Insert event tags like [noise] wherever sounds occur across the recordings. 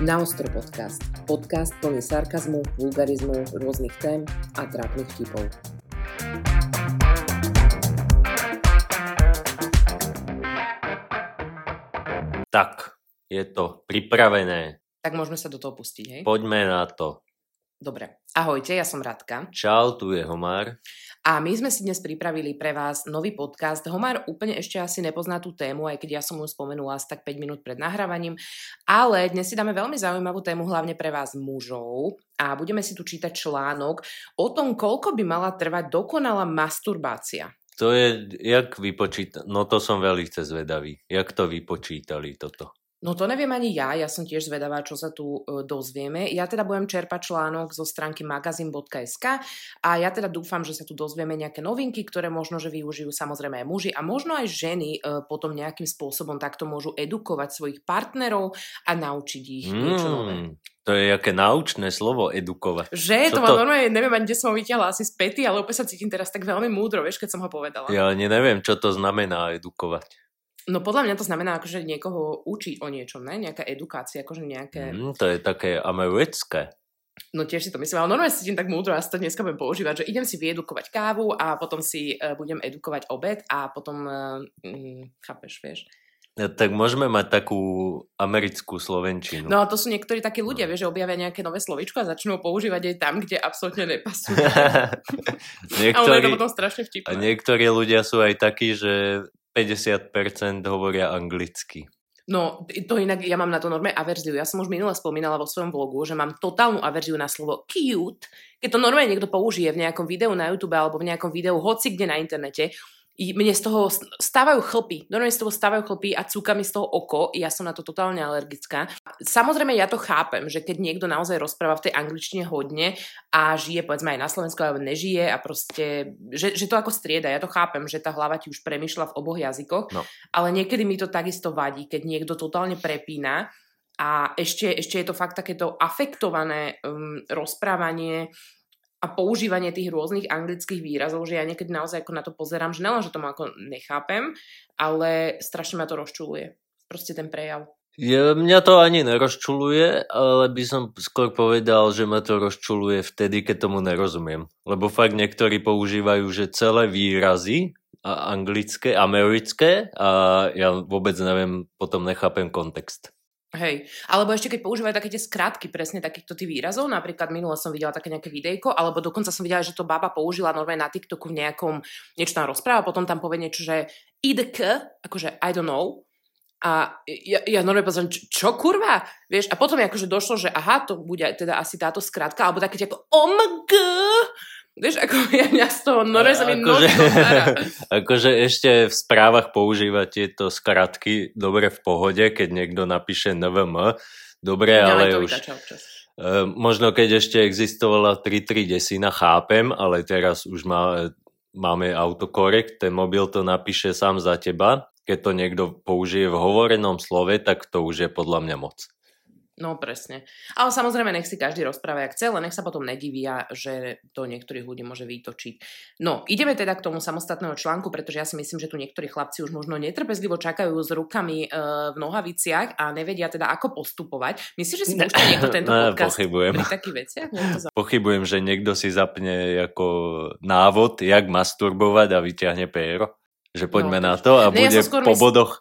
Naostro podcast. Podcast plný sarkazmu, vulgarizmu, rôznych tém a trápnych vtipov. Tak, je to pripravené. Tak môžeme sa do toho pustiť, hej? Poďme na to. Dobre. Ahojte, ja som Radka. Čau, tu je Homár. A my sme si dnes pripravili pre vás nový podcast. Homár úplne ešte asi nepozná tú tému, aj keď ja som ju spomenula asi tak 5 minút pred nahrávaním. Ale dnes si dáme veľmi zaujímavú tému, hlavne pre vás mužov. A budeme si tu čítať článok o tom, koľko by mala trvať dokonalá masturbácia. To je, jak vypočíta... No to som veľmi zvedavý. Jak to vypočítali toto? No to neviem ani ja, ja som tiež zvedavá, čo sa tu e, dozvieme. Ja teda budem čerpať článok zo stránky magazin.sk a ja teda dúfam, že sa tu dozvieme nejaké novinky, ktoré možno, že využijú samozrejme aj muži a možno aj ženy e, potom nejakým spôsobom takto môžu edukovať svojich partnerov a naučiť ich mm, niečo nové. To je aké naučné slovo, edukovať. Že? Čo to, to... normálne, neviem ani, kde som ho vyťahla asi späty, ale opäť sa cítim teraz tak veľmi múdro, vieš, keď som ho povedala. Ja neviem, čo to znamená edukovať. No podľa mňa to znamená akože niekoho učiť o niečom, ne? Nejaká edukácia, akože nejaké... Mm, to je také americké. No tiež si to myslím, ale normálne si tým tak múdro a to dneska budem používať, že idem si vyedukovať kávu a potom si uh, budem edukovať obed a potom, uh, mm, chápeš, vieš. Ja, tak môžeme mať takú americkú slovenčinu. No a to sú niektorí takí ľudia, no. vieš, že objavia nejaké nové slovičko a začnú používať aj tam, kde absolútne nepasujú. [laughs] [laughs] niektorí, a to potom strašne vtipné. A niektorí ľudia sú aj takí, že 50% hovoria anglicky. No, to inak, ja mám na to norme averziu. Ja som už minule spomínala vo svojom vlogu, že mám totálnu averziu na slovo cute. Keď to normálne niekto použije v nejakom videu na YouTube alebo v nejakom videu hoci kde na internete, mne z toho stávajú chlpy. Normálne z toho stávajú chlpy a cúka mi z toho oko. Ja som na to totálne alergická. Samozrejme, ja to chápem, že keď niekto naozaj rozpráva v tej angličtine hodne a žije, povedzme aj na Slovensku, alebo nežije a proste, že, že to ako strieda. Ja to chápem, že tá hlava ti už premyšľa v oboch jazykoch, no. ale niekedy mi to takisto vadí, keď niekto totálne prepína a ešte, ešte je to fakt takéto afektované um, rozprávanie a používanie tých rôznych anglických výrazov, že ja niekedy naozaj ako na to pozerám, že nelen, že tomu ako nechápem, ale strašne ma to rozčuluje. Proste ten prejav. Je, mňa to ani nerozčuluje, ale by som skôr povedal, že ma to rozčuluje vtedy, keď tomu nerozumiem. Lebo fakt niektorí používajú, že celé výrazy anglické, americké a ja vôbec neviem, potom nechápem kontext. Hej, alebo ešte keď používajú také tie skratky presne takýchto tých výrazov, napríklad minule som videla také nejaké videjko, alebo dokonca som videla, že to baba použila normálne na TikToku v nejakom, niečo tam rozpráva, potom tam povie niečo, že IDK, akože I don't know, a ja, ja normálne pozriem, čo, čo kurva? Vieš, a potom akože došlo, že aha, to bude teda asi táto skratka, alebo také ako OMG, Vieš, ako [laughs] ja mňa z toho nore sa mi akože, [laughs] akože ešte v správach používať tieto skratky dobre v pohode, keď niekto napíše NVM, dobre, ja ale už... Uh, možno keď ešte existovala 3.3 desina, chápem, ale teraz už má, máme autokorekt, ten mobil to napíše sám za teba. Keď to niekto použije v hovorenom slove, tak to už je podľa mňa moc. No presne. Ale samozrejme, nech si každý rozpráva, jak chce, len nech sa potom nedivia, že to niektorých ľudí môže vytočiť. No, ideme teda k tomu samostatného článku, pretože ja si myslím, že tu niektorí chlapci už možno netrpezlivo čakajú s rukami e, v nohaviciach a nevedia teda, ako postupovať. Myslíš, že si [laughs] počkal niekto tento no, podcast pochybujem. pri takých veciach? Pochybujem, že niekto si zapne ako návod, jak masturbovať a vyťahne péro. Že poďme no, na to a ne, bude ja po mysl... bodoch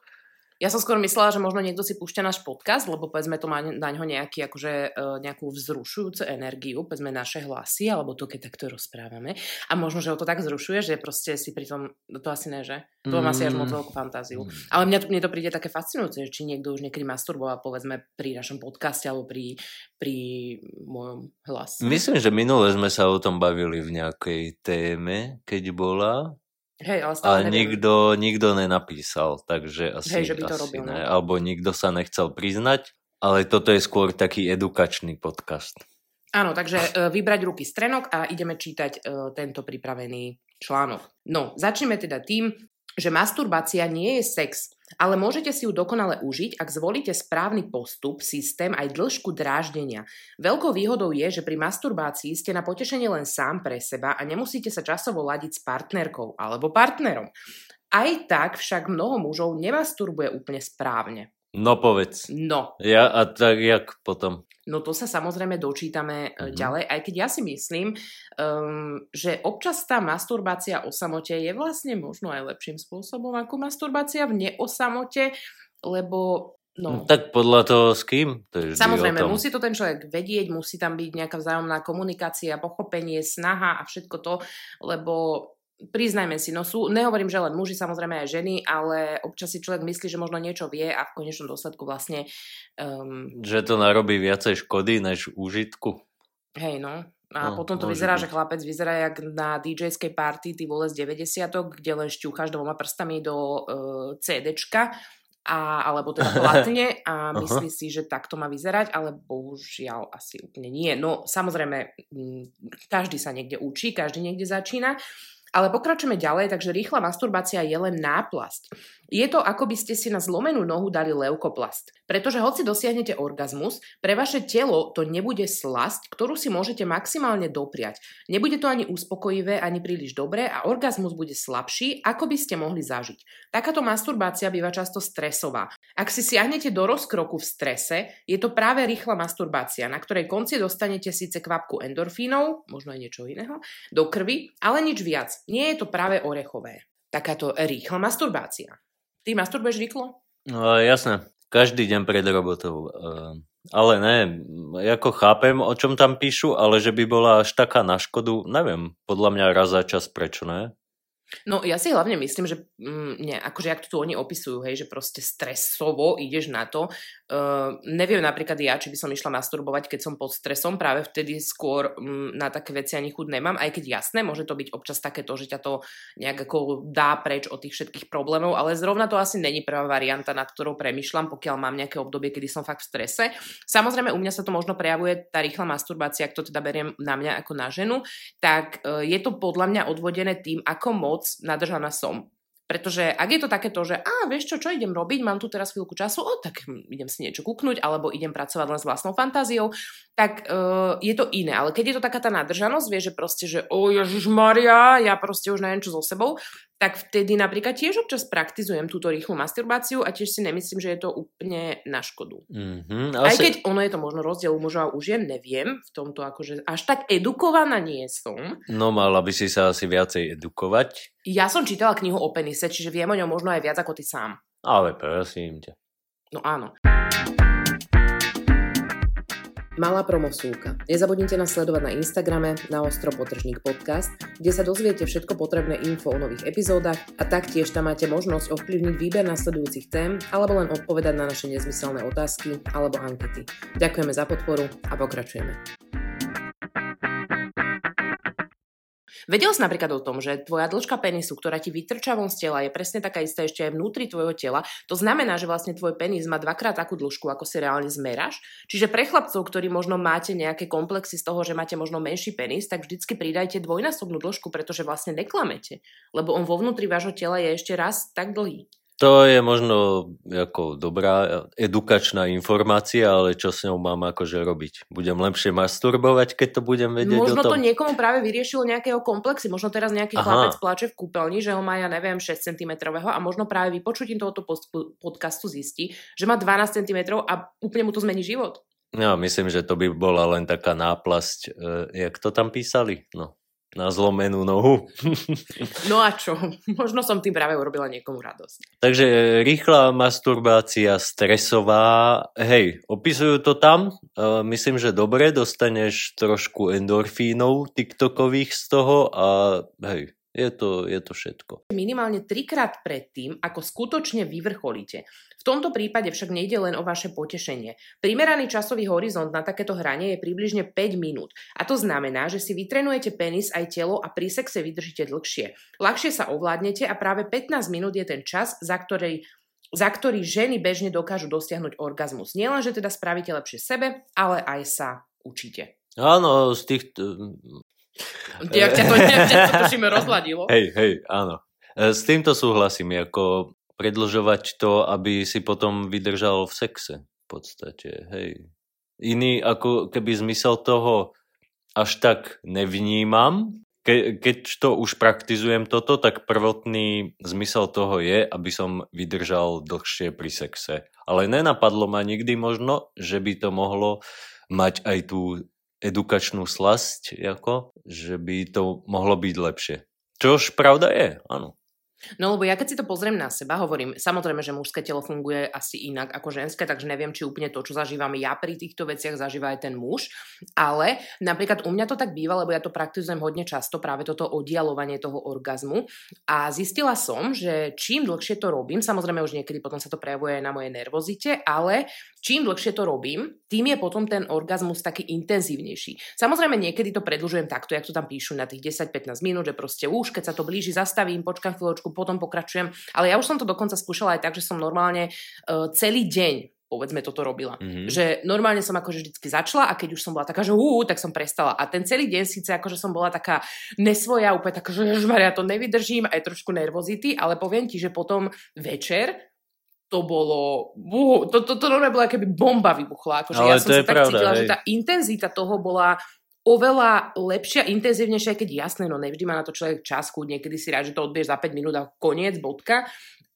ja som skôr myslela, že možno niekto si púšťa náš podcast, lebo povedzme to má na ňo nejaký, akože, uh, nejakú vzrušujúcu energiu, povedzme naše hlasy, alebo to, keď takto rozprávame. A možno, že ho to tak zrušuje, že proste si pri tom, to asi ne, že? To má si až moc mm. veľkú fantáziu. Mm. Ale mňa, mne to príde také fascinujúce, či niekto už niekedy masturboval, povedzme, pri našom podcaste alebo pri, pri mojom hlase. Myslím, že minule sme sa o tom bavili v nejakej téme, keď bola Hej, ale, ale nikto, nikto nenapísal, takže asi, Hej, že by to asi robil, ne. No. Alebo nikto sa nechcel priznať, ale toto je skôr taký edukačný podcast. Áno, takže uh, vybrať ruky strenok a ideme čítať uh, tento pripravený článok. No, začneme teda tým, že masturbácia nie je sex, ale môžete si ju dokonale užiť, ak zvolíte správny postup, systém aj dĺžku dráždenia. Veľkou výhodou je, že pri masturbácii ste na potešenie len sám pre seba a nemusíte sa časovo ladiť s partnerkou alebo partnerom. Aj tak však mnoho mužov nemasturbuje úplne správne. No povedz. No. Ja, a tak jak potom? No to sa samozrejme dočítame mm-hmm. ďalej, aj keď ja si myslím, um, že občas tá masturbácia o samote je vlastne možno aj lepším spôsobom ako masturbácia v neosamote, lebo No. no. Tak podľa toho s kým? To je Samozrejme, musí to ten človek vedieť, musí tam byť nejaká vzájomná komunikácia, pochopenie, snaha a všetko to, lebo priznajme si, no sú, nehovorím, že len muži, samozrejme aj ženy, ale občas si človek myslí, že možno niečo vie a v konečnom dôsledku vlastne... Um, že to narobí viacej škody než užitku. Hej, no. A no, potom to vyzerá, byť. že chlapec vyzerá jak na DJ-skej party, ty vole z 90 kde len šťúchaš dvoma prstami do uh, CDčka a, alebo teda [laughs] platne a myslí si, že takto má vyzerať, ale bohužiaľ asi úplne nie. No samozrejme, každý sa niekde učí, každý niekde začína, ale pokračujeme ďalej, takže rýchla masturbácia je len náplasť. Je to, ako by ste si na zlomenú nohu dali leukoplast. Pretože hoci dosiahnete orgazmus, pre vaše telo to nebude slasť, ktorú si môžete maximálne dopriať. Nebude to ani uspokojivé, ani príliš dobré a orgazmus bude slabší, ako by ste mohli zažiť. Takáto masturbácia býva často stresová. Ak si siahnete do rozkroku v strese, je to práve rýchla masturbácia, na ktorej konci dostanete síce kvapku endorfínov, možno aj niečo iného, do krvi, ale nič viac. Nie je to práve orechové. Takáto rýchla masturbácia. Ty masturbuješ rýchlo? No, jasné. Každý deň pred robotou. Uh, ale ne, ako chápem, o čom tam píšu, ale že by bola až taká na škodu, neviem, podľa mňa raz za čas, prečo ne? No ja si hlavne myslím, že mm, nie, akože ak to tu oni opisujú, hej, že proste stresovo ideš na to. Uh, neviem napríklad ja, či by som išla masturbovať, keď som pod stresom, práve vtedy skôr mm, na také veci ani chud nemám, aj keď jasné, môže to byť občas také to, že ťa to nejak ako dá preč od tých všetkých problémov, ale zrovna to asi není prvá varianta, nad ktorou premyšľam, pokiaľ mám nejaké obdobie, kedy som fakt v strese. Samozrejme, u mňa sa to možno prejavuje tá rýchla masturbácia, ak to teda beriem na mňa ako na ženu, tak uh, je to podľa mňa odvodené tým, ako moc moc nadržaná som. Pretože ak je to takéto, že a vieš čo, čo idem robiť, mám tu teraz chvíľku času, o, tak idem si niečo kúknuť, alebo idem pracovať len s vlastnou fantáziou, tak uh, je to iné. Ale keď je to taká tá nadržanosť, vieš, že proste, že o Ježiš Maria, ja proste už neviem čo so sebou, tak vtedy napríklad tiež občas praktizujem túto rýchlu masturbáciu a tiež si nemyslím, že je to úplne na škodu. Mm-hmm, Aj keď ono je to možno rozdiel u mužov a u žien, neviem, v tomto akože až tak edukovaná nie som. No mala by si sa asi viacej edukovať. Ja som čítala knihu o penise, čiže viem o ňom možno aj viac ako ty sám. Ale prosím ťa. No áno. Malá promovsúka. Nezabudnite nás sledovať na Instagrame na Ostro Potržník podcast, kde sa dozviete všetko potrebné info o nových epizódach a taktiež tam máte možnosť ovplyvniť výber nasledujúcich tém alebo len odpovedať na naše nezmyselné otázky alebo ankety. Ďakujeme za podporu a pokračujeme. Vedel si napríklad o tom, že tvoja dĺžka penisu, ktorá ti vytrča von z tela, je presne taká istá ešte aj vnútri tvojho tela. To znamená, že vlastne tvoj penis má dvakrát takú dĺžku, ako si reálne zmeráš. Čiže pre chlapcov, ktorí možno máte nejaké komplexy z toho, že máte možno menší penis, tak vždycky pridajte dvojnásobnú dĺžku, pretože vlastne neklamete. Lebo on vo vnútri vášho tela je ešte raz tak dlhý. To je možno ako dobrá edukačná informácia, ale čo s ňou mám akože robiť? Budem lepšie masturbovať, keď to budem vedieť Možno to niekomu práve vyriešilo nejakého komplexy. Možno teraz nejaký Aha. chlapec plače v kúpeľni, že ho má, ja neviem, 6 cm a možno práve vypočutím tohoto podcastu zistí, že má 12 cm a úplne mu to zmení život. Ja myslím, že to by bola len taká náplasť, e, jak to tam písali? No, na zlomenú nohu. No a čo? Možno som tým práve urobila niekomu radosť. Takže rýchla masturbácia, stresová. Hej, opisujú to tam. Uh, myslím, že dobre, dostaneš trošku endorfínov tiktokových z toho a hej, je to, je to všetko. Minimálne trikrát predtým, ako skutočne vyvrcholíte. V tomto prípade však nejde len o vaše potešenie. Primeraný časový horizont na takéto hranie je približne 5 minút. A to znamená, že si vytrenujete penis aj telo a pri sexe vydržíte dlhšie. Ľahšie sa ovládnete a práve 15 minút je ten čas, za ktorý za ktorý ženy bežne dokážu dosiahnuť orgazmus. Nielen, že teda spravíte lepšie sebe, ale aj sa učíte. Áno, z tých Jak ťa to, tušíme rozhľadilo. Hej, hej, áno. E, s týmto súhlasím, ako predlžovať to, aby si potom vydržal v sexe v podstate, hej. Iný ako keby zmysel toho až tak nevnímam, ke, keď to už praktizujem toto, tak prvotný zmysel toho je, aby som vydržal dlhšie pri sexe. Ale nenapadlo ma nikdy možno, že by to mohlo mať aj tú edukačnú slasť, ako, že by to mohlo byť lepšie. Čož pravda je, áno. No lebo ja keď si to pozriem na seba, hovorím, samozrejme, že mužské telo funguje asi inak ako ženské, takže neviem, či úplne to, čo zažívam ja pri týchto veciach, zažíva aj ten muž. Ale napríklad u mňa to tak býva, lebo ja to praktizujem hodne často, práve toto oddialovanie toho orgazmu. A zistila som, že čím dlhšie to robím, samozrejme už niekedy potom sa to prejavuje aj na mojej nervozite, ale čím dlhšie to robím, tým je potom ten orgazmus taký intenzívnejší. Samozrejme niekedy to predlžujem takto, jak to tam píšu na tých 10-15 minút, že proste už, keď sa to blíži, zastavím, počkám chvíľočku, potom pokračujem. Ale ja už som to dokonca skúšala aj tak, že som normálne uh, celý deň povedzme toto robila. Mm-hmm. Že normálne som akože vždycky začala a keď už som bola taká, že hú, tak som prestala. A ten celý deň síce akože som bola taká nesvoja, úplne taká, že ja to nevydržím, aj trošku nervozity, ale poviem ti, že potom večer to bolo, bú, to, to, to normálne bola keby bomba vybuchla. Akože ja som sa tak pravda, cítila, hej. že tá intenzita toho bola oveľa lepšia, intenzívnejšia, keď jasné, no nevždy má na to človek čas, niekedy si rád, že to odbieš za 5 minút a koniec, bodka.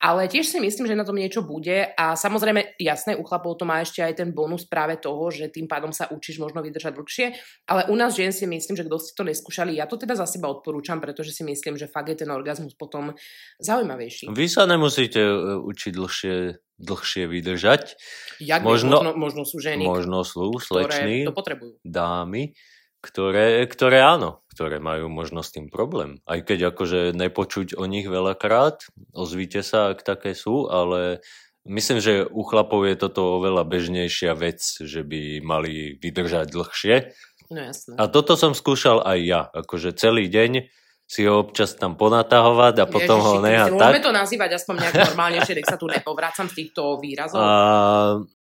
Ale tiež si myslím, že na tom niečo bude a samozrejme, jasné, u chlapov to má ešte aj ten bonus práve toho, že tým pádom sa učíš možno vydržať dlhšie, ale u nás žien si myslím, že kto si to neskúšali, ja to teda za seba odporúčam, pretože si myslím, že fakt je ten orgazmus potom zaujímavejší. Vy sa nemusíte e, učiť dlhšie dlhšie vydržať. Jak možno, možno, možno sú ženy, možno sú slečny, to potrebujú. dámy, ktoré, ktoré áno, ktoré majú možno s tým problém. Aj keď akože nepočuť o nich veľakrát, ozvíte sa, ak také sú, ale myslím, že u chlapov je toto oveľa bežnejšia vec, že by mali vydržať dlhšie. No jasné. A toto som skúšal aj ja, akože celý deň si ho občas tam ponatahovať a potom Ježiši, ho nehať tak. Môžeme to nazývať aspoň nejak normálne, že [laughs] sa tu nepovrácam z týchto výrazov. A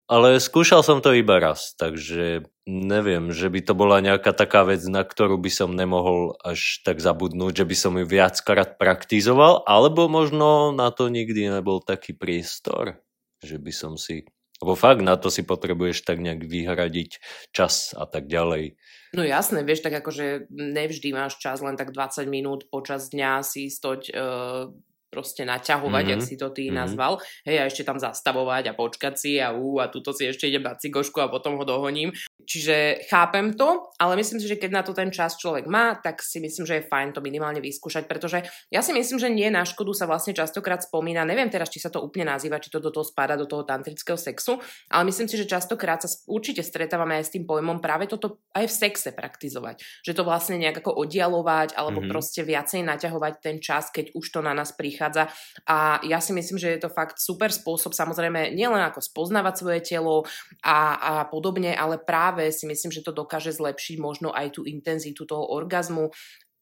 ale skúšal som to iba raz, takže neviem, že by to bola nejaká taká vec, na ktorú by som nemohol až tak zabudnúť, že by som ju viackrát praktizoval, alebo možno na to nikdy nebol taký priestor, že by som si... Lebo fakt na to si potrebuješ tak nejak vyhradiť čas a tak ďalej. No jasné, vieš, tak akože nevždy máš čas len tak 20 minút počas dňa si stoť uh, proste naťahovať, mm-hmm. ak si to ty mm-hmm. nazval. Hej, a ešte tam zastavovať a počkať si a ú, a tuto si ešte idem na cigošku a potom ho dohoním. Čiže chápem to, ale myslím si, že keď na to ten čas človek má, tak si myslím, že je fajn to minimálne vyskúšať, pretože ja si myslím, že nie na škodu sa vlastne častokrát spomína, neviem teraz, či sa to úplne nazýva, či to do toho spada, do toho tantrického sexu, ale myslím si, že častokrát sa určite stretávame aj s tým pojmom práve toto aj v sexe praktizovať. Že to vlastne nejak ako oddialovať alebo mm-hmm. proste viacej naťahovať ten čas, keď už to na nás prichádza. A ja si myslím, že je to fakt super spôsob, samozrejme nielen ako spoznávať svoje telo a, a podobne, ale práve práve si myslím, že to dokáže zlepšiť možno aj tú intenzitu toho orgazmu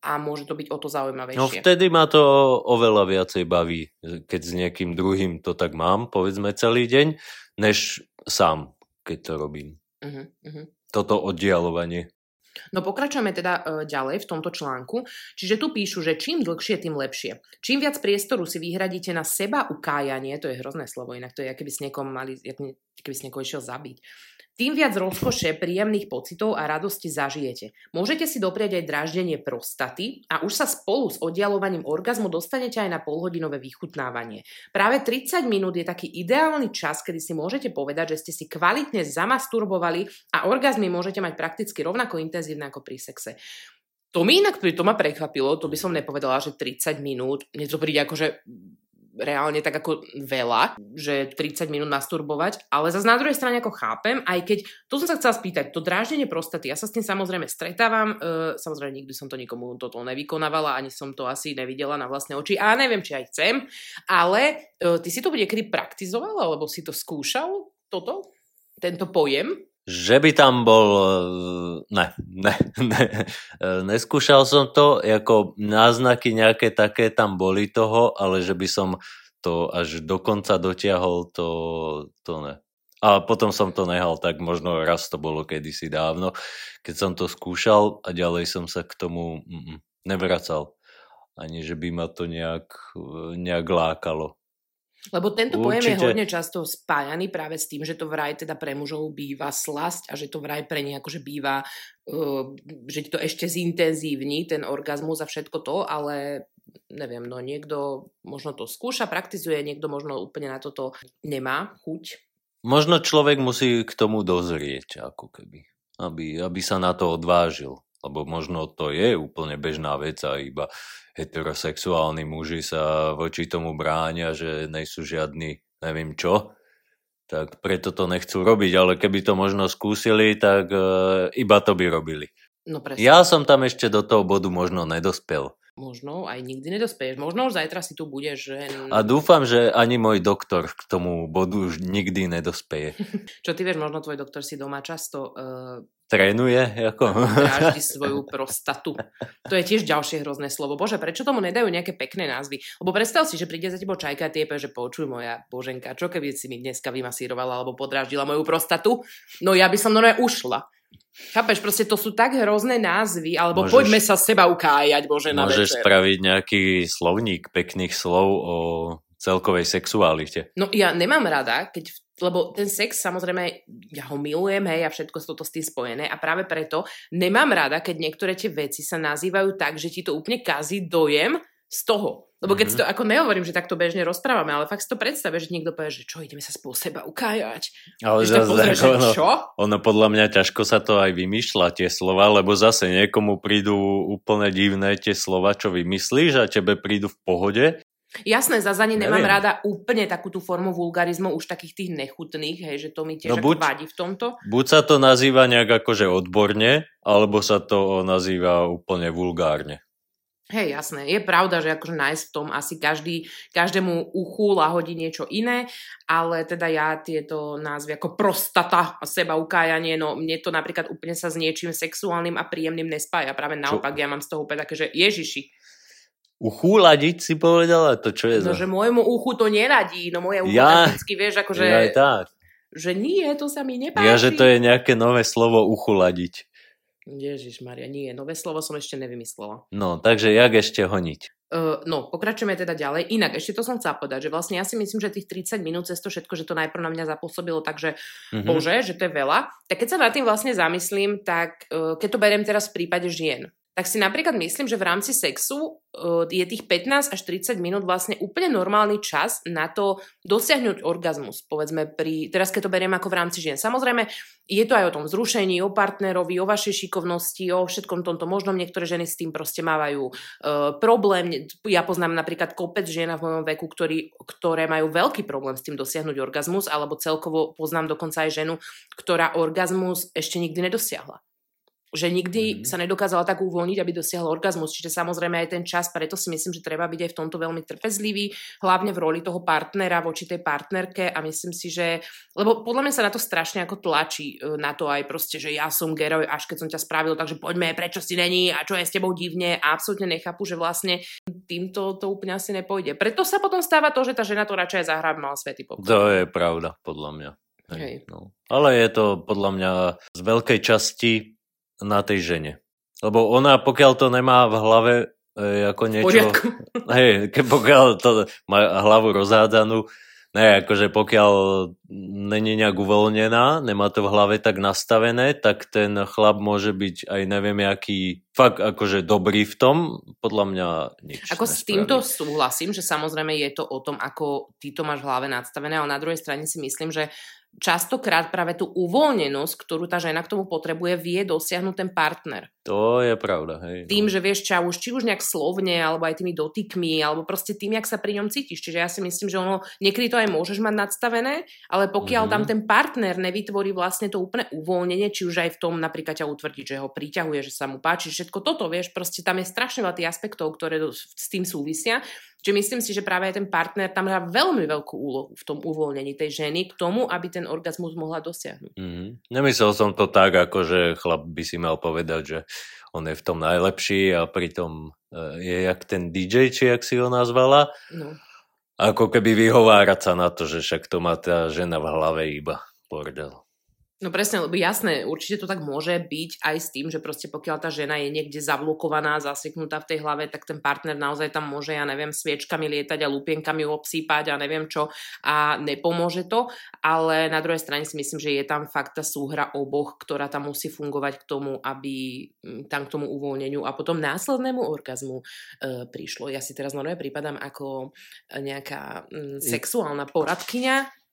a môže to byť o to zaujímavejšie. No vtedy ma to oveľa viacej baví, keď s niekým druhým to tak mám, povedzme celý deň, než sám, keď to robím. Uh-huh, uh-huh. Toto oddialovanie. No pokračujeme teda e, ďalej v tomto článku. Čiže tu píšu, že čím dlhšie, tým lepšie. Čím viac priestoru si vyhradíte na seba ukájanie, to je hrozné slovo, inak to je, keby s niekom mali, keby s niekoho išiel zabiť. Tým viac rozkoše, príjemných pocitov a radosti zažijete. Môžete si dopriať aj dráždenie prostaty a už sa spolu s oddialovaním orgazmu dostanete aj na polhodinové vychutnávanie. Práve 30 minút je taký ideálny čas, kedy si môžete povedať, že ste si kvalitne zamasturbovali a orgazmy môžete mať prakticky rovnako intenzívne ako pri sexe. To mi inak to ma prekvapilo, to by som nepovedala, že 30 minút, mne to príde ako, že reálne tak ako veľa, že 30 minút masturbovať, ale zase na druhej strane ako chápem, aj keď, to som sa chcela spýtať, to dráždenie prostaty, ja sa s tým samozrejme stretávam, uh, samozrejme nikdy som to nikomu toto nevykonávala, ani som to asi nevidela na vlastné oči a neviem, či aj chcem, ale uh, ty si to niekedy praktizoval, alebo si to skúšal, toto, tento pojem? Že by tam bol, ne, ne, ne, neskúšal som to, ako náznaky nejaké také tam boli toho, ale že by som to až do konca dotiahol, to, to ne. A potom som to nehal, tak možno raz to bolo kedysi dávno, keď som to skúšal a ďalej som sa k tomu mm, nevracal. Ani že by ma to nejak, nejak lákalo. Lebo tento Určite. pojem je hodne často spájaný práve s tým, že to vraj teda pre mužov býva slasť a že to vraj pre nich akože býva, uh, že to ešte zintenzívni ten orgazmus a všetko to, ale neviem, no niekto možno to skúša, praktizuje, niekto možno úplne na toto nemá chuť. Možno človek musí k tomu dozrieť, ako keby, aby, aby sa na to odvážil. Lebo možno to je úplne bežná vec a iba heterosexuálni muži sa voči tomu bránia, že nejsú žiadni neviem čo, tak preto to nechcú robiť, ale keby to možno skúsili, tak uh, iba to by robili. No Ja som tam ešte do toho bodu možno nedospel možno aj nikdy nedospeješ. Možno už zajtra si tu budeš. Že... A dúfam, že ani môj doktor k tomu bodu už nikdy nedospeje. [laughs] Čo ty vieš, možno tvoj doktor si doma často... Uh, Trénuje? Ako? Dráždi [laughs] svoju prostatu. To je tiež ďalšie hrozné slovo. Bože, prečo tomu nedajú nejaké pekné názvy? Lebo predstav si, že príde za tebou čajka a ty že počuj moja boženka, čo keby si mi dneska vymasírovala alebo podráždila moju prostatu? No ja by som normálne ušla. Chápeš, proste to sú tak hrozné názvy, alebo môžeš, poďme sa seba ukájať, Bože, na Môžeš večer. spraviť nejaký slovník pekných slov o celkovej sexualite. No ja nemám rada, keď lebo ten sex samozrejme, ja ho milujem, hej, a všetko sú to s tým spojené a práve preto nemám rada, keď niektoré tie veci sa nazývajú tak, že ti to úplne kazí dojem z toho. Lebo keď mm-hmm. si to, ako nehovorím, že takto bežne rozprávame, ale fakt si to predstavia, že niekto povie, že čo, ideme sa spolu seba ukájať. Ale zase, pozrie, že ono, čo? ono podľa mňa ťažko sa to aj vymýšľa tie slova, lebo zase niekomu prídu úplne divné tie slova, čo vymyslíš a tebe prídu v pohode. Jasné, za ani nemám Neviem. rada úplne takú tú formu vulgarizmu, už takých tých nechutných, hej, že to mi tiež no buď, vadí v tomto. Buď sa to nazýva nejak akože odborne, alebo sa to nazýva úplne vulgárne. Hej, jasné. Je pravda, že akože nájsť v tom asi každý, každému uchu lahodí niečo iné, ale teda ja tieto názvy ako prostata a seba ukájanie, no mne to napríklad úplne sa s niečím sexuálnym a príjemným nespája. Práve naopak, čo? ja mám z toho úplne také, že Ježiši. Uchúľadiť si povedala? To čo je no, za... že môjmu uchu to neradí. No moje ucho ja, vždycky, vieš, akože... Ja tak. Že nie, to sa mi nepáči. Ja, že to je nejaké nové slovo uchuladiť. Ježiš Maria, nie, nové slovo som ešte nevymyslela. No, takže jak ešte honiť? Uh, no, pokračujeme teda ďalej. Inak, ešte to som chcela povedať, že vlastne ja si myslím, že tých 30 minút cez to všetko, že to najprv na mňa zapôsobilo, takže mm-hmm. bože, že to je veľa. Tak keď sa nad tým vlastne zamyslím, tak uh, keď to beriem teraz v prípade žien, tak si napríklad myslím, že v rámci sexu uh, je tých 15 až 30 minút vlastne úplne normálny čas na to dosiahnuť orgazmus. Povedzme, pri, teraz keď to beriem ako v rámci žien. Samozrejme, je to aj o tom vzrušení, o partnerovi, o vašej šikovnosti, o všetkom tomto. Možno niektoré ženy s tým proste mávajú uh, problém. Ja poznám napríklad kopec žien v mojom veku, ktorý, ktoré majú veľký problém s tým dosiahnuť orgazmus, alebo celkovo poznám dokonca aj ženu, ktorá orgazmus ešte nikdy nedosiahla že nikdy mm-hmm. sa nedokázala tak uvoľniť, aby dosiahla orgazmus. Čiže samozrejme aj ten čas, preto si myslím, že treba byť aj v tomto veľmi trpezlivý, hlavne v roli toho partnera voči tej partnerke a myslím si, že, lebo podľa mňa sa na to strašne ako tlačí e, na to aj proste, že ja som geroj, až keď som ťa spravil, takže poďme, prečo si není a čo je s tebou divne a absolútne nechápu, že vlastne týmto to úplne asi nepôjde. Preto sa potom stáva to, že tá žena to radšej zahrá mala svety pokoj. To je pravda, podľa mňa. Hej, Hej. No. Ale je to podľa mňa z veľkej časti na tej žene. Lebo ona, pokiaľ to nemá v hlave e, ako niečo... [laughs] Hej, ke, pokiaľ to má hlavu rozhádzanú, ne, akože pokiaľ není nejak uvoľnená, nemá to v hlave tak nastavené, tak ten chlap môže byť aj neviem aký fakt akože dobrý v tom, podľa mňa nič Ako nespraví. s týmto súhlasím, že samozrejme je to o tom, ako ty to máš v hlave nastavené, ale na druhej strane si myslím, že častokrát práve tú uvoľnenosť, ktorú tá žena k tomu potrebuje, vie dosiahnuť ten partner. To je pravda. Hej, tým, no. že vieš ča už, či už nejak slovne, alebo aj tými dotykmi, alebo proste tým, jak sa pri ňom cítiš. Čiže ja si myslím, že ono, niekedy to aj môžeš mať nadstavené, ale pokiaľ mm-hmm. tam ten partner nevytvorí vlastne to úplne uvoľnenie, či už aj v tom napríklad ťa utvrdiť, že ho priťahuje, že sa mu páči, všetko toto, vieš, proste tam je strašne veľa tých aspektov, ktoré s tým súvisia Čiže myslím si, že práve aj ten partner tam hrá veľmi veľkú úlohu v tom uvoľnení tej ženy k tomu, aby ten orgazmus mohla dosiahnuť. Mm-hmm. Nemyslel som to tak, ako že chlap by si mal povedať, že on je v tom najlepší a pritom e, je jak ten DJ, či jak si ho nazvala. No. Ako keby vyhovárať sa na to, že však to má tá žena v hlave iba bordel. No presne, lebo jasné, určite to tak môže byť aj s tým, že proste pokiaľ tá žena je niekde zavlokovaná, zaseknutá v tej hlave, tak ten partner naozaj tam môže, ja neviem, sviečkami lietať a lupienkami obsýpať a neviem čo a nepomôže to, ale na druhej strane si myslím, že je tam fakt tá súhra oboch, ktorá tam musí fungovať k tomu, aby mm, tam k tomu uvoľneniu a potom následnému orgazmu e, prišlo. Ja si teraz normálne prípadám ako nejaká mm, sexuálna poradkyňa,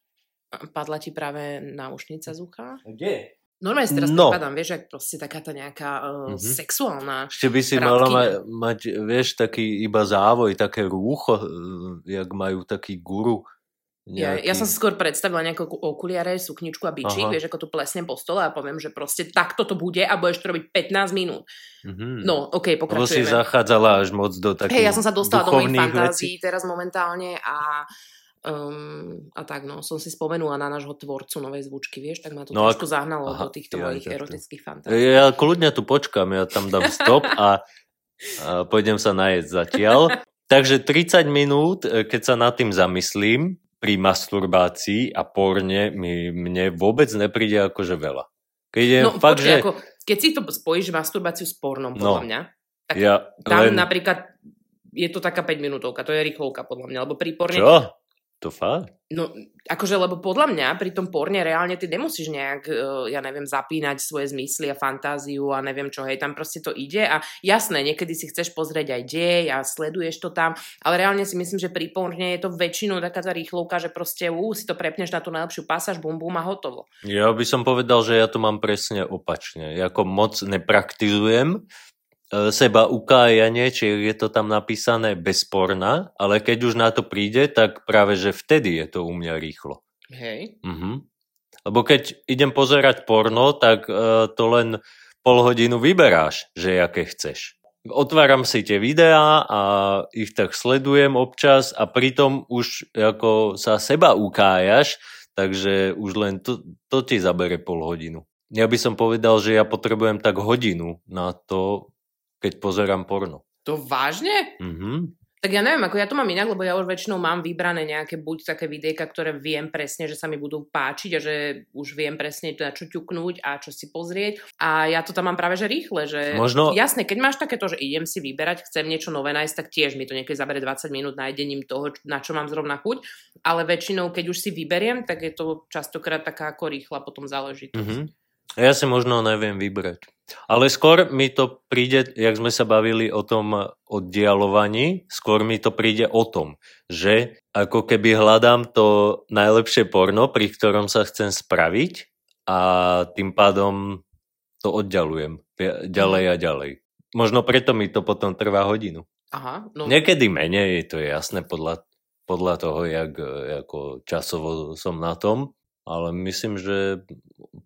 Padla ti práve náušnica z ucha? Kde? Normálne si teraz no. pripadám, vieš, ak proste taká tá nejaká uh, mm-hmm. sexuálna Ešte by si mala ma, mať, vieš, taký iba závoj, také rúcho, uh, jak majú taký guru. Nejaký... Ja, ja som si skôr predstavila nejakú okuliare, sukničku a bičík, vieš, ako tu plesnem po stole a poviem, že proste takto to bude a budeš to robiť 15 minút. Mm-hmm. No, ok, pokračujeme. Lebo si zachádzala až moc do takých Hej, ja som sa dostala do mojich fantázií teraz momentálne a Um, a tak no, som si spomenula na nášho tvorcu novej zvučky, vieš, tak ma to no, trošku zahnalo aha, do týchto ja, mojich erotických fantází. Ja kľudne tu počkám, ja tam dám stop a, a pôjdem sa najesť zatiaľ. Takže 30 minút, e, keď sa nad tým zamyslím, pri masturbácii a porne mi, mne vôbec nepríde akože veľa. Keď je no, fakt, počkej, že... ako, keď si to spojíš masturbáciu s pornom, podľa no, mňa, tak ja tam len... napríklad je to taká 5 minútovka, to je rýchlovka podľa mňa, lebo pri porne... Čo? To fakt? No, akože, lebo podľa mňa pri tom porne reálne ty nemusíš nejak, e, ja neviem, zapínať svoje zmysly a fantáziu a neviem čo, hej, tam proste to ide a jasné, niekedy si chceš pozrieť aj dej a sleduješ to tam, ale reálne si myslím, že pri porne je to väčšinou taká tá rýchlovka, že proste ú, si to prepneš na tú najlepšiu pasáž, bum, bum a hotovo. Ja by som povedal, že ja to mám presne opačne. Ako moc nepraktizujem, seba ukájanie, či je to tam napísané bezporná, ale keď už na to príde, tak práve, že vtedy je to u mňa rýchlo. Hej. Mhm. Lebo keď idem pozerať porno, tak uh, to len pol hodinu vyberáš, že aké chceš. Otváram si tie videá a ich tak sledujem občas a pritom už ako sa seba ukájaš, takže už len to, to ti zabere pol hodinu. Ja by som povedal, že ja potrebujem tak hodinu na to, keď pozerám porno. To vážne? Mhm. Tak ja neviem, ako ja to mám inak, lebo ja už väčšinou mám vybrané nejaké buď také videjka, ktoré viem presne, že sa mi budú páčiť a že už viem presne na čo ťuknúť a čo si pozrieť. A ja to tam mám práve že rýchle, že Možno... jasne, keď máš takéto, že idem si vyberať, chcem niečo nové nájsť, tak tiež mi to niekedy zabere 20 minút nájdením toho, na čo mám zrovna chuť. Ale väčšinou, keď už si vyberiem, tak je to častokrát taká ako rýchla potom záležitosť. Mm-hmm. Ja si možno neviem vybrať. Ale skôr mi to príde, jak sme sa bavili o tom oddialovaní, skôr mi to príde o tom, že ako keby hľadám to najlepšie porno, pri ktorom sa chcem spraviť a tým pádom to oddialujem ďalej a ďalej. Možno preto mi to potom trvá hodinu. Aha, no... Niekedy menej, to je jasné podľa, podľa toho, jak, ako časovo som na tom, ale myslím, že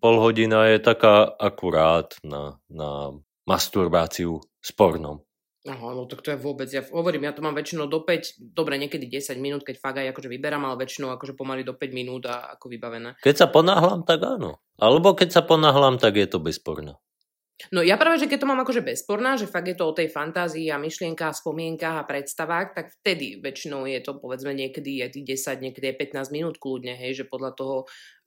pol hodina je taká akurát na, na masturbáciu s pornom. Aha, no tak to je vôbec, ja hovorím, ja to mám väčšinou do 5, dobre, niekedy 10 minút, keď fakt aj akože vyberám, ale väčšinou akože pomaly do 5 minút a ako vybavené. Keď sa ponáhľam, tak áno. Alebo keď sa ponáhľam, tak je to bez porna. No ja práve, že keď to mám akože bezporná, že fakt je to o tej fantázii a myšlienkách, spomienkách a predstavách, tak vtedy väčšinou je to povedzme niekedy je tých 10, niekedy je 15 minút kľudne, hej, že podľa toho,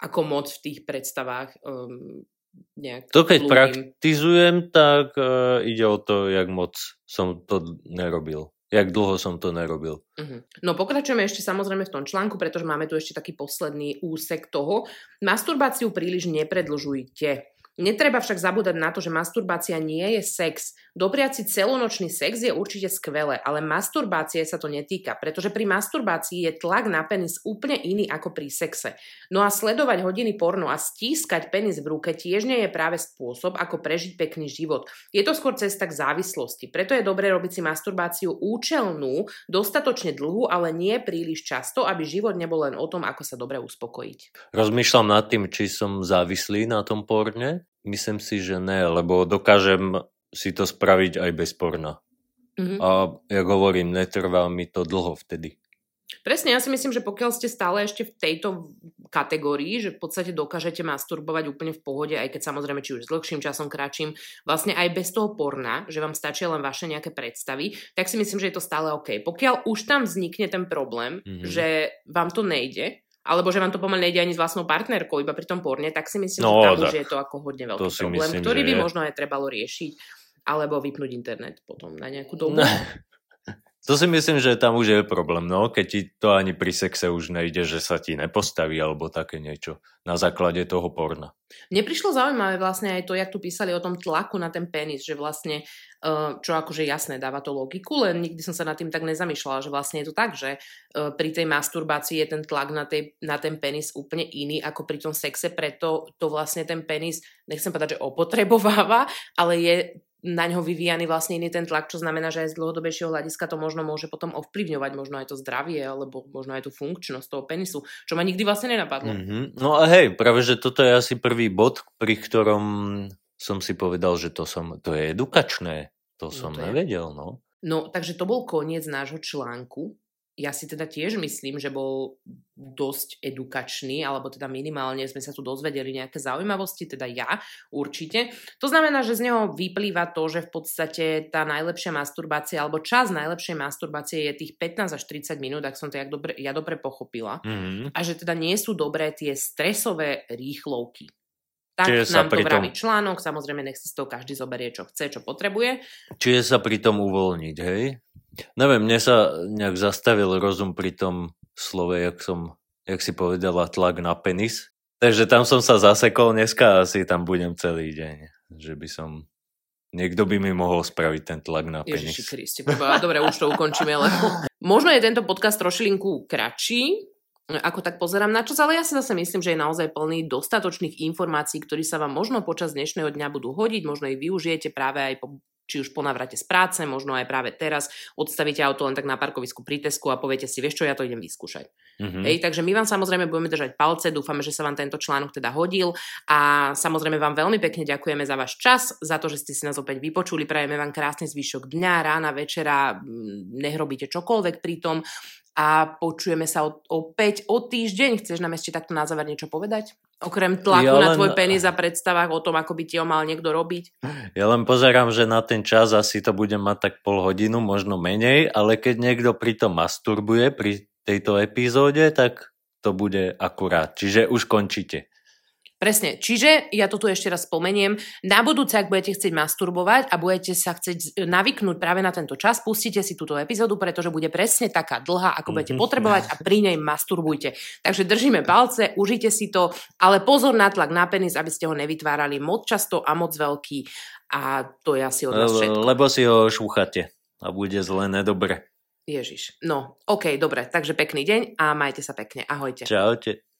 ako moc v tých predstavách um, nejak To keď ľudím. praktizujem, tak uh, ide o to, jak moc som to nerobil. Jak dlho som to nerobil. Uh-huh. No pokračujeme ešte samozrejme v tom článku, pretože máme tu ešte taký posledný úsek toho. Masturbáciu príliš nepredlžujte. Netreba však zabúdať na to, že masturbácia nie je sex. Dopriať si celonočný sex je určite skvelé, ale masturbácie sa to netýka, pretože pri masturbácii je tlak na penis úplne iný ako pri sexe. No a sledovať hodiny porno a stískať penis v ruke tiež nie je práve spôsob, ako prežiť pekný život. Je to skôr cesta k závislosti, preto je dobré robiť si masturbáciu účelnú, dostatočne dlhú, ale nie príliš často, aby život nebol len o tom, ako sa dobre uspokojiť. Rozmýšľam nad tým, či som závislý na tom porne Myslím si, že ne, lebo dokážem si to spraviť aj bez porna. Mm-hmm. A ja hovorím, netrvá mi to dlho vtedy. Presne, ja si myslím, že pokiaľ ste stále ešte v tejto kategórii, že v podstate dokážete masturbovať úplne v pohode, aj keď samozrejme či už s dlhším časom, kratším, vlastne aj bez toho porna, že vám stačia len vaše nejaké predstavy, tak si myslím, že je to stále OK. Pokiaľ už tam vznikne ten problém, mm-hmm. že vám to nejde, alebo že vám to pomaly nejde ani s vlastnou partnerkou, iba pri tom porne, tak si myslím, no, že tam už je to ako hodne veľký problém, myslím, ktorý by je. možno aj trebalo riešiť, alebo vypnúť internet potom na nejakú dobu. No. [laughs] To si myslím, že tam už je problém, no, keď ti to ani pri sexe už nejde, že sa ti nepostaví alebo také niečo na základe toho porna. Mne prišlo zaujímavé vlastne aj to, jak tu písali o tom tlaku na ten penis, že vlastne, čo akože jasné, dáva to logiku, len nikdy som sa nad tým tak nezamýšľala, že vlastne je to tak, že eh, pri tej masturbácii je ten tlak na, tej, na ten penis úplne iný ako pri tom sexe, preto to vlastne ten penis, nechcem povedať, že opotrebováva, ale je na ňo vyvíjaný vlastne iný ten tlak, čo znamená, že aj z dlhodobejšieho hľadiska to možno môže potom ovplyvňovať možno aj to zdravie, alebo možno aj tú funkčnosť toho penisu, čo ma nikdy vlastne nenapadlo. Mm-hmm. No a hej, práve, že toto je asi prvý bod, pri ktorom som si povedal, že to, som, to je edukačné. To no som to nevedel, no. No, takže to bol koniec nášho článku ja si teda tiež myslím, že bol dosť edukačný, alebo teda minimálne sme sa tu dozvedeli nejaké zaujímavosti, teda ja určite. To znamená, že z neho vyplýva to, že v podstate tá najlepšia masturbácia, alebo čas najlepšej masturbácie je tých 15 až 30 minút, ak som to ja dobre, ja dobre pochopila. Mm-hmm. A že teda nie sú dobré tie stresové rýchlovky. Tak Čiže nám to vraví tom... článok, samozrejme nech si z toho každý zoberie, čo chce, čo potrebuje. Čiže sa pri tom uvoľniť, hej? Neviem, mne sa nejak zastavil rozum pri tom slove, jak som, jak si povedala, tlak na penis. Takže tam som sa zasekol dneska a asi tam budem celý deň. Že by som... Niekto by mi mohol spraviť ten tlak na penis. Ježiši Kriste, dobre, už to ukončíme, ale [laughs] možno je tento podcast trošilinku kratší, ako tak pozerám na čas, ale ja si zase myslím, že je naozaj plný dostatočných informácií, ktorí sa vám možno počas dnešného dňa budú hodiť, možno ich využijete práve aj po či už po navrate z práce, možno aj práve teraz. Odstavíte auto len tak na parkovisku pri Tesku a poviete si, vieš čo, ja to idem vyskúšať. Mm-hmm. Hej, takže my vám samozrejme budeme držať palce, dúfame, že sa vám tento článok teda hodil. A samozrejme vám veľmi pekne ďakujeme za váš čas, za to, že ste si nás opäť vypočuli, prajeme vám krásny zvyšok dňa, rána, večera, nech robíte čokoľvek pri tom a počujeme sa opäť o týždeň. Chceš nám ešte takto na záver niečo povedať? Okrem tlaku ja len... na tvoj penis a predstavách o tom, ako by ti ho mal niekto robiť? Ja len pozerám, že na ten čas asi to budem mať tak pol hodinu, možno menej, ale keď niekto pri tom masturbuje pri tejto epizóde, tak to bude akurát. Čiže už končíte. Presne. Čiže, ja to tu ešte raz spomeniem, na budúce, ak budete chcieť masturbovať a budete sa chcieť navyknúť práve na tento čas, pustite si túto epizódu, pretože bude presne taká dlhá, ako budete mhm. potrebovať a pri nej masturbujte. Takže držíme palce, užite si to, ale pozor na tlak na penis, aby ste ho nevytvárali moc často a moc veľký a to je asi od vás všetko. Lebo si ho šúchate a bude zle nedobre. Ježiš. No, OK, dobre, takže pekný deň a majte sa pekne. Ahojte. Čaute.